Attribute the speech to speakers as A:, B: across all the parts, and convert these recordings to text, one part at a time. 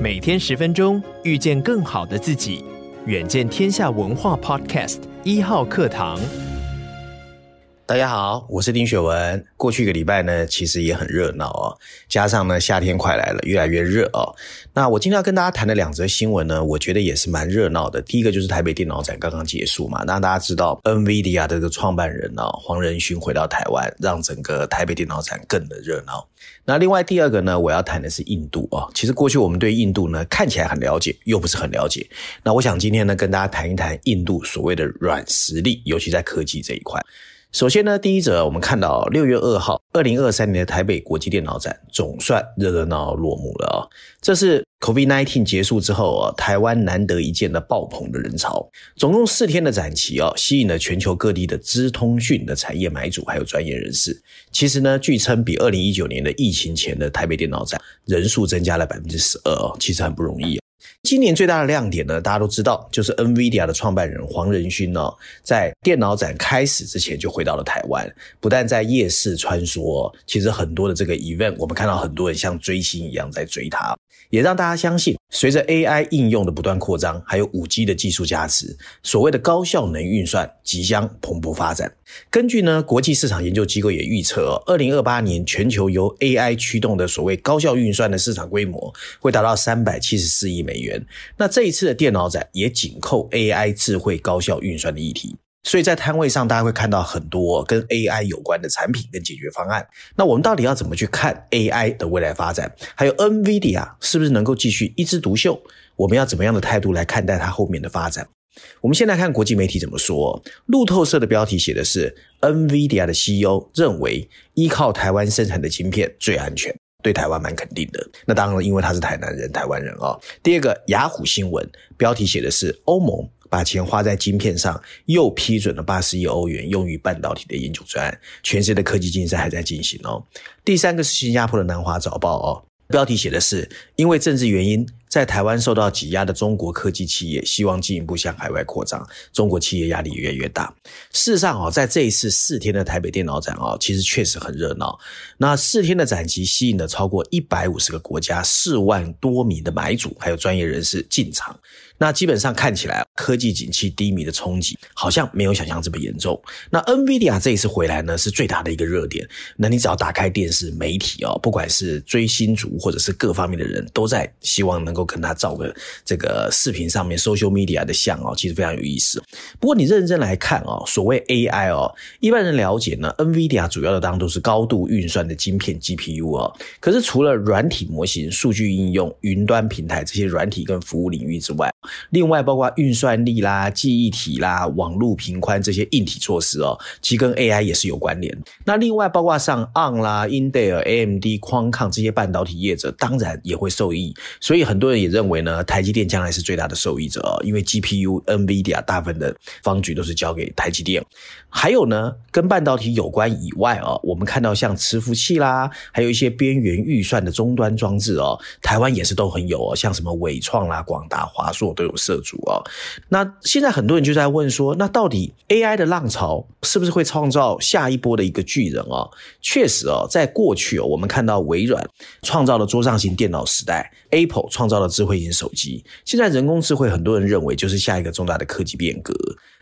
A: 每天十分钟，遇见更好的自己。远见天下文化 Podcast 一号课堂。
B: 大家好，我是丁雪文。过去一个礼拜呢，其实也很热闹哦。加上呢，夏天快来了，越来越热哦。那我今天要跟大家谈的两则新闻呢，我觉得也是蛮热闹的。第一个就是台北电脑展刚刚结束嘛，那大家知道 NVIDIA 的这个创办人呢，黄仁勋回到台湾，让整个台北电脑展更的热闹。那另外第二个呢，我要谈的是印度哦。其实过去我们对印度呢，看起来很了解，又不是很了解。那我想今天呢，跟大家谈一谈印度所谓的软实力，尤其在科技这一块。首先呢，第一则我们看到六月二号，二零二三年的台北国际电脑展总算热热闹闹落幕了啊！这是 COVID-19 结束之后啊，台湾难得一见的爆棚的人潮。总共四天的展期啊，吸引了全球各地的资通讯的产业买主还有专业人士。其实呢，据称比二零一九年的疫情前的台北电脑展人数增加了百分之十二哦，其实很不容易啊。今年最大的亮点呢，大家都知道，就是 NVIDIA 的创办人黄仁勋呢，在电脑展开始之前就回到了台湾，不但在夜市穿梭，其实很多的这个 event，我们看到很多人像追星一样在追他，也让大家相信，随着 AI 应用的不断扩张，还有 5G 的技术加持，所谓的高效能运算即将蓬勃发展。根据呢，国际市场研究机构也预测，二零二八年全球由 AI 驱动的所谓高效运算的市场规模会达到三百七十四亿美元。那这一次的电脑展也紧扣 AI 智慧高效运算的议题，所以在摊位上大家会看到很多跟 AI 有关的产品跟解决方案。那我们到底要怎么去看 AI 的未来发展？还有 NVIDIA 是不是能够继续一枝独秀？我们要怎么样的态度来看待它后面的发展？我们先来看国际媒体怎么说。路透社的标题写的是：NVIDIA 的 CEO 认为依靠台湾生产的晶片最安全，对台湾蛮肯定的。那当然，因为他是台南人、台湾人哦。第二个，雅虎新闻标题写的是：欧盟把钱花在晶片上，又批准了八十亿欧元用于半导体的研究专案，全世界的科技竞赛还在进行哦。第三个是新加坡的南华早报哦，标题写的是：因为政治原因。在台湾受到挤压的中国科技企业，希望进一步向海外扩张，中国企业压力越来越大。事实上啊，在这一次四天的台北电脑展哦，其实确实很热闹。那四天的展期吸引了超过一百五十个国家四万多名的买主，还有专业人士进场。那基本上看起来，科技景气低迷的冲击好像没有想象这么严重。那 NVIDIA 这一次回来呢，是最大的一个热点。那你只要打开电视媒体哦，不管是追星族或者是各方面的人，都在希望能够跟他照个这个视频上面 social media 的像哦，其实非常有意思。不过你认真来看哦，所谓 AI 哦，一般人了解呢，NVIDIA 主要的当都是高度运算的晶片 GPU 哦。可是除了软体模型、数据应用、云端平台这些软体跟服务领域之外，另外，包括运算力啦、记忆体啦、网络频宽这些硬体措施哦，其实跟 AI 也是有关联。那另外，包括像 ARM 啦、Intel、AMD、Qualcomm 这些半导体业者，当然也会受益。所以很多人也认为呢，台积电将来是最大的受益者哦，因为 GPU、NVIDIA 大部分的方局都是交给台积电。还有呢，跟半导体有关以外哦，我们看到像伺服器啦，还有一些边缘预算的终端装置哦，台湾也是都很有哦，像什么纬创啦、广达、华硕都有涉足啊。那现在很多人就在问说，那到底 AI 的浪潮是不是会创造下一波的一个巨人啊？确实啊，在过去哦，我们看到微软创造了桌上型电脑时代，Apple 创造了智慧型手机，现在人工智慧很多人认为就是下一个重大的科技变革。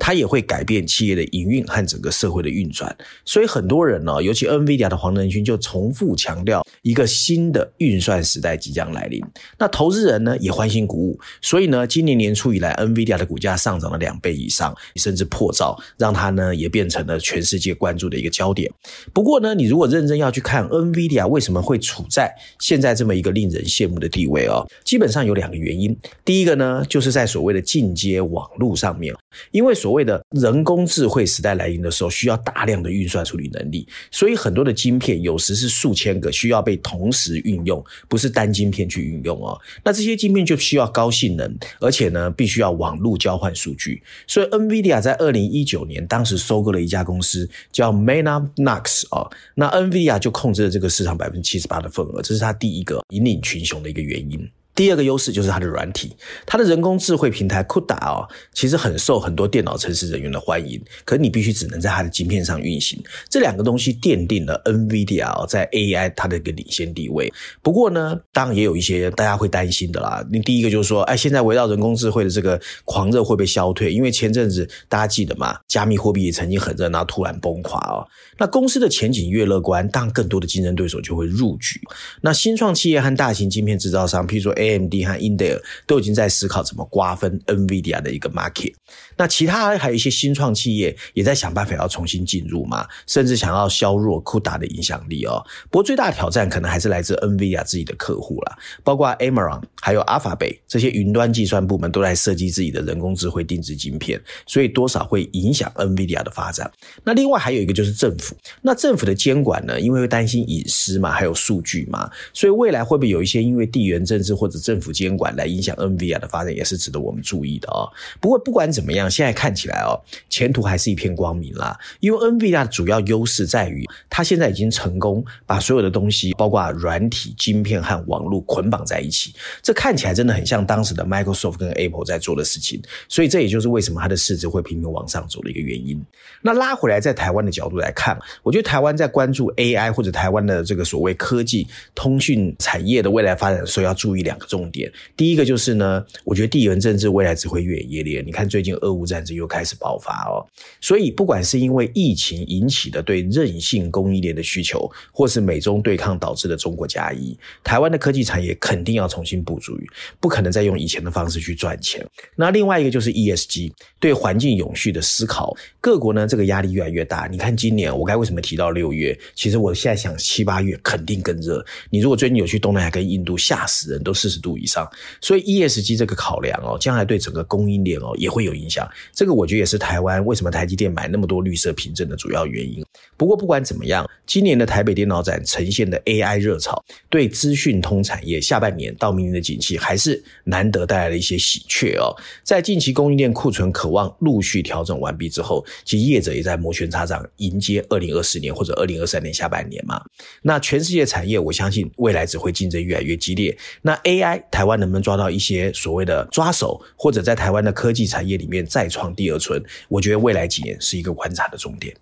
B: 它也会改变企业的营运和整个社会的运转，所以很多人呢，尤其 NVIDIA 的黄仁勋就重复强调，一个新的运算时代即将来临。那投资人呢也欢欣鼓舞，所以呢，今年年初以来，NVIDIA 的股价上涨了两倍以上，甚至破兆，让它呢也变成了全世界关注的一个焦点。不过呢，你如果认真要去看 NVIDIA 为什么会处在现在这么一个令人羡慕的地位哦，基本上有两个原因。第一个呢，就是在所谓的进阶网络上面，因为所所谓的人工智慧时代来临的时候，需要大量的运算处理能力，所以很多的晶片有时是数千个需要被同时运用，不是单晶片去运用哦。那这些晶片就需要高性能，而且呢，必须要网络交换数据。所以 NVIDIA 在二零一九年当时收购了一家公司叫 Mellanox 哦，那 NVIDIA 就控制了这个市场百分之七十八的份额，这是它第一个引领群雄的一个原因。第二个优势就是它的软体，它的人工智慧平台 CUDA 哦，其实很受很多电脑程式人员的欢迎。可你必须只能在它的晶片上运行，这两个东西奠定了 NVIDIA 在 AI 它的一个领先地位。不过呢，当然也有一些大家会担心的啦。你第一个就是说，哎，现在围绕人工智慧的这个狂热会被消退？因为前阵子大家记得嘛，加密货币也曾经很热，然后突然崩垮哦。那公司的前景越乐观，当更多的竞争对手就会入局。那新创企业和大型晶片制造商，譬如说 A AMD 和 Intel 都已经在思考怎么瓜分 NVIDIA 的一个 market。那其他还有一些新创企业也在想办法要重新进入嘛，甚至想要削弱 CUDA 的影响力哦。不过最大的挑战可能还是来自 NVIDIA 自己的客户啦，包括 Amaron 还有 Alphabet 这些云端计算部门都在设计自己的人工智慧定制晶片，所以多少会影响 NVIDIA 的发展。那另外还有一个就是政府。那政府的监管呢？因为会担心隐私嘛，还有数据嘛，所以未来会不会有一些因为地缘政治或政府监管来影响 NVIDIA 的发展，也是值得我们注意的哦。不过不管怎么样，现在看起来哦，前途还是一片光明啦。因为 NVIDIA 的主要优势在于，它现在已经成功把所有的东西，包括软体、晶片和网络捆绑在一起，这看起来真的很像当时的 Microsoft 跟 Apple 在做的事情。所以这也就是为什么它的市值会频频往上走的一个原因。那拉回来，在台湾的角度来看。我觉得台湾在关注 AI 或者台湾的这个所谓科技通讯产业的未来发展的时候，要注意两重点。第一个就是呢，我觉得地缘政治未来只会越演越烈。你看最近俄乌战争又开始爆发哦，所以不管是因为疫情引起的对韧性供应链的需求，或是美中对抗导致的中国加一，台湾的科技产业肯定要重新布局，不可能再用以前的方式去赚钱。那另外一个就是 ESG 对环境永续的思考，各国呢这个压力越来越大。你看今年我该为什么提到六月？其实我现在想七八月肯定更热。你如果最近有去东南亚跟印度，吓死人，都是十度以上。所以 ESG 这个考量哦，将来对整个供应链哦也会有影响。这个我觉得也是台湾为什么台积电买那么多绿色凭证的主要原因。不过不管怎么样，今年的台北电脑展呈现的 AI 热潮，对资讯通产业下半年到明年的景气还是难得带来了一些喜鹊哦。在近期供应链库存渴望陆续调整完毕之后，其实业者也在摩拳擦掌迎接二零二四年或者二零二三年下半年嘛，那全世界产业，我相信未来只会竞争越来越激烈。那 A AI 台湾能不能抓到一些所谓的抓手，或者在台湾的科技产业里面再创第二春？我觉得未来几年是一个观察的重点。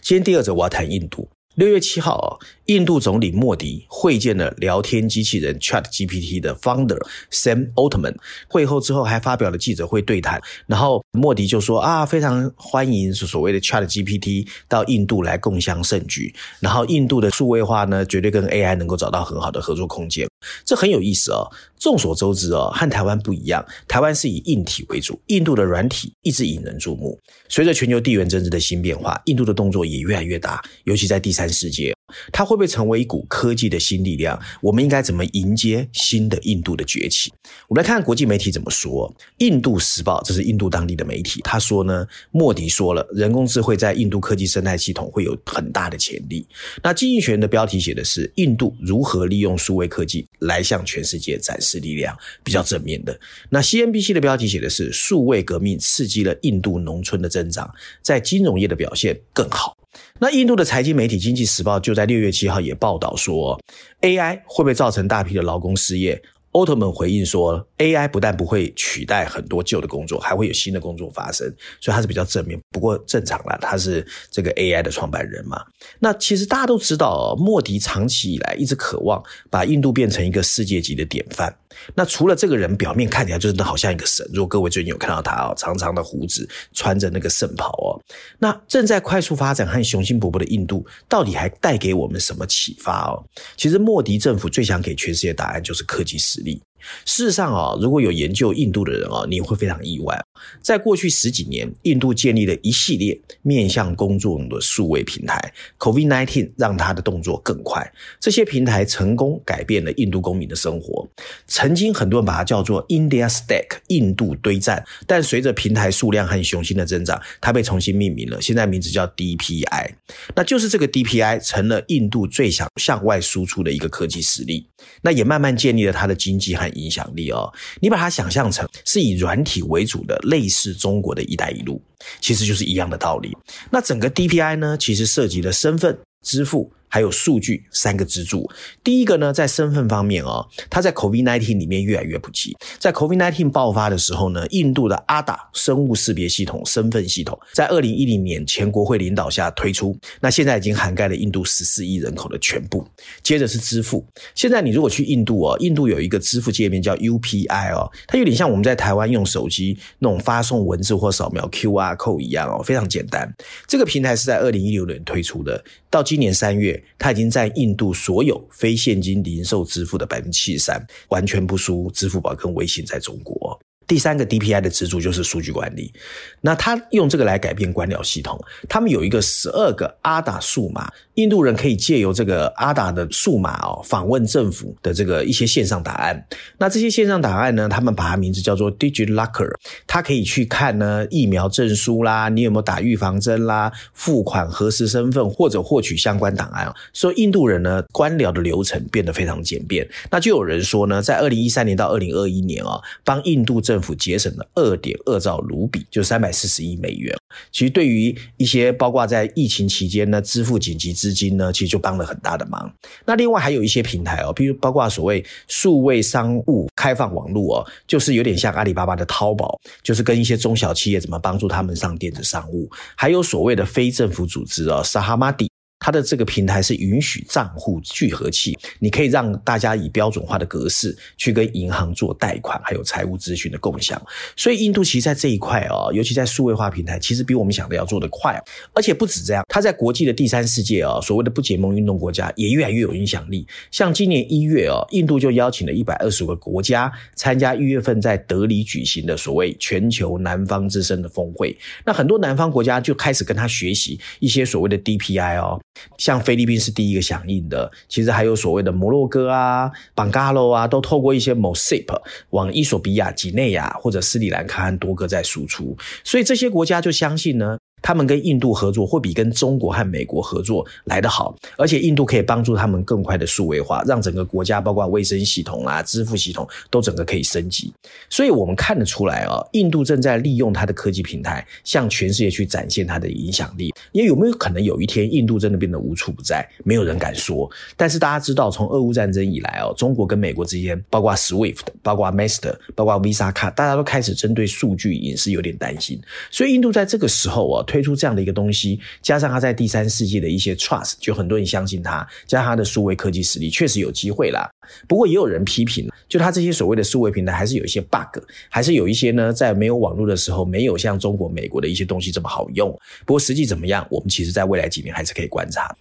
B: 今天第二则我要谈印度。六月七号啊，印度总理莫迪会见了聊天机器人 ChatGPT 的 founder Sam Altman。会后之后还发表了记者会对谈，然后莫迪就说啊，非常欢迎所谓的 ChatGPT 到印度来共享盛举，然后印度的数位化呢，绝对跟 AI 能够找到很好的合作空间。这很有意思哦。众所周知哦，和台湾不一样，台湾是以硬体为主，印度的软体一直引人注目。随着全球地缘政治的新变化，印度的动作也越来越大，尤其在第三世界。它会不会成为一股科技的新力量？我们应该怎么迎接新的印度的崛起？我们来看看国际媒体怎么说。印度时报，这是印度当地的媒体，他说呢，莫迪说了，人工智慧在印度科技生态系统会有很大的潜力。那经济学人的标题写的是印度如何利用数位科技来向全世界展示力量，比较正面的。那 CNBC 的标题写的是数位革命刺激了印度农村的增长，在金融业的表现更好。那印度的财经媒体《经济时报》就在六月七号也报道说，AI 会不会造成大批的劳工失业？奥特曼回应说，AI 不但不会取代很多旧的工作，还会有新的工作发生，所以他是比较正面。不过正常啦，他是这个 AI 的创办人嘛。那其实大家都知道，莫迪长期以来一直渴望把印度变成一个世界级的典范。那除了这个人表面看起来就真的好像一个神，如果各位最近有看到他哦，长长的胡子，穿着那个圣袍哦，那正在快速发展和雄心勃勃的印度，到底还带给我们什么启发哦？其实莫迪政府最想给全世界答案就是科技实力。事实上啊，如果有研究印度的人啊，你会非常意外。在过去十几年，印度建立了一系列面向公众的数位平台。COVID-19 让他的动作更快，这些平台成功改变了印度公民的生活。曾经很多人把它叫做 India Stack 印度堆栈，但随着平台数量和雄心的增长，它被重新命名了，现在名字叫 DPI。那就是这个 DPI 成了印度最想向外输出的一个科技实力，那也慢慢建立了它的经济和影响力哦。你把它想象成是以软体为主的。类似中国的一带一路，其实就是一样的道理。那整个 DPI 呢，其实涉及了身份、支付。还有数据三个支柱。第一个呢，在身份方面哦，它在 COVID-19 里面越来越普及。在 COVID-19 爆发的时候呢，印度的 art 生物识别系统、身份系统，在二零一零年前国会领导下推出，那现在已经涵盖了印度十四亿人口的全部。接着是支付，现在你如果去印度哦，印度有一个支付界面叫 UPI 哦，它有点像我们在台湾用手机那种发送文字或扫描 QR code 一样哦，非常简单。这个平台是在二零一六年推出的，到今年三月。它已经在印度所有非现金零售支付的百分之七十三，完全不输支付宝跟微信在中国。第三个 DPI 的支柱就是数据管理，那他用这个来改变官僚系统。他们有一个十二个阿达数码，印度人可以借由这个阿达的数码哦，访问政府的这个一些线上档案。那这些线上档案呢，他们把它名字叫做 Digital Locker，它可以去看呢疫苗证书啦，你有没有打预防针啦，付款核实身份或者获取相关档案。所以印度人呢，官僚的流程变得非常简便。那就有人说呢，在二零一三年到二零二一年啊，帮印度政政府节省了二点二兆卢比，就三百四十亿美元。其实对于一些包括在疫情期间呢，支付紧急资金呢，其实就帮了很大的忙。那另外还有一些平台哦，比如包括所谓数位商务开放网络哦，就是有点像阿里巴巴的淘宝，就是跟一些中小企业怎么帮助他们上电子商务。还有所谓的非政府组织哦，Sahamati。它的这个平台是允许账户聚合器，你可以让大家以标准化的格式去跟银行做贷款，还有财务咨询的共享。所以印度其实在这一块哦，尤其在数位化平台，其实比我们想的要做得快。而且不止这样，它在国际的第三世界哦，所谓的不结盟运动国家也越来越有影响力。像今年一月哦，印度就邀请了一百二十五个国家参加一月份在德里举行的所谓全球南方之声的峰会。那很多南方国家就开始跟他学习一些所谓的 DPI 哦。像菲律宾是第一个响应的，其实还有所谓的摩洛哥啊、邦加罗啊，都透过一些 MOSIP 往伊索比亚、几内亚或者斯里兰卡和多哥在输出，所以这些国家就相信呢。他们跟印度合作会比跟中国和美国合作来得好，而且印度可以帮助他们更快的数位化，让整个国家包括卫生系统啊、支付系统都整个可以升级。所以我们看得出来啊，印度正在利用它的科技平台向全世界去展现它的影响力。也有没有可能有一天印度真的变得无处不在？没有人敢说。但是大家知道，从俄乌战争以来哦，中国跟美国之间，包括 SWIFT、包括 Master、包括 Visa 卡，大家都开始针对数据隐私有点担心。所以印度在这个时候啊。推出这样的一个东西，加上他在第三世界的一些 trust，就很多人相信他，加上他的数位科技实力，确实有机会啦。不过也有人批评，就他这些所谓的数位平台，还是有一些 bug，还是有一些呢，在没有网络的时候，没有像中国、美国的一些东西这么好用。不过实际怎么样，我们其实在未来几年还是可以观察。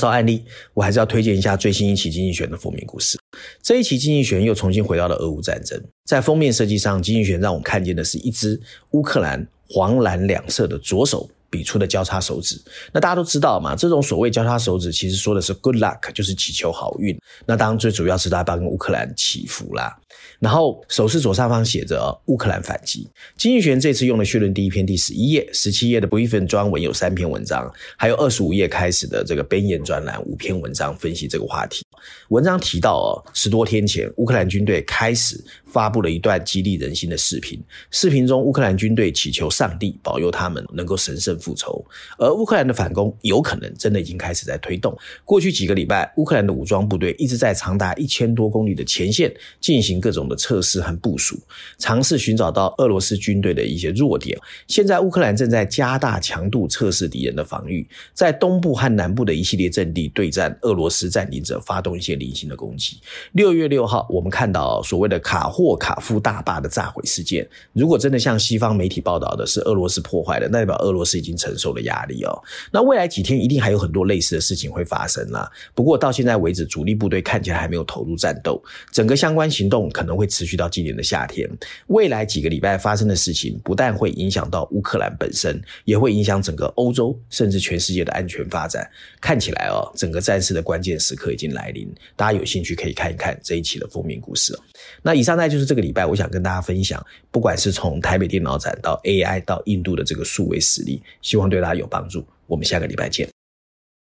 B: 照案例，我还是要推荐一下最新一期《经济学》的封面故事。这一期《经济学》又重新回到了俄乌战争，在封面设计上，《经济学》让我们看见的是一支乌克兰。黄蓝两色的左手比出的交叉手指，那大家都知道嘛，这种所谓交叉手指其实说的是 good luck，就是祈求好运。那当然最主要是大家帮乌克兰祈福啦。然后手势左上方写着“乌克兰反击”。经济学人这次用了序论第一篇第十一页、十七页的 briefing 专文有三篇文章，还有二十五页开始的这个编研专栏五篇文章分析这个话题。文章提到哦，十多天前乌克兰军队开始发布了一段激励人心的视频。视频中，乌克兰军队祈求上帝保佑他们能够神圣复仇，而乌克兰的反攻有可能真的已经开始在推动。过去几个礼拜，乌克兰的武装部队一直在长达一千多公里的前线进行各种的测试和部署，尝试寻找到俄罗斯军队的一些弱点。现在乌克兰正在加大强度测试敌人的防御，在东部和南部的一系列阵地对战俄罗斯占领者，发动一些零星的攻击。六月六号，我们看到所谓的卡霍卡夫大坝的炸毁事件。如果真的像西方媒体报道的是俄罗斯破坏的，那代表俄罗斯已经承受了压力哦。那未来几天一定还有很多类似的事情会发生啦。不过到现在为止，主力部队看起来还没有投入战斗，整个相关行动可能会持续到今年的夏天。未来几个礼拜发生的事情，不但会影响到乌克兰本身，也会影响整个欧洲，甚至全世界的安全发展。看起来哦，整个战事的关键时刻已经来临。大家有兴趣可以看一看这一期的封面故事。那以上呢就是这个礼拜我想跟大家分享，不管是从台北电脑展到 AI 到印度的这个数位实力，希望对大家有帮助。我们下个礼拜见。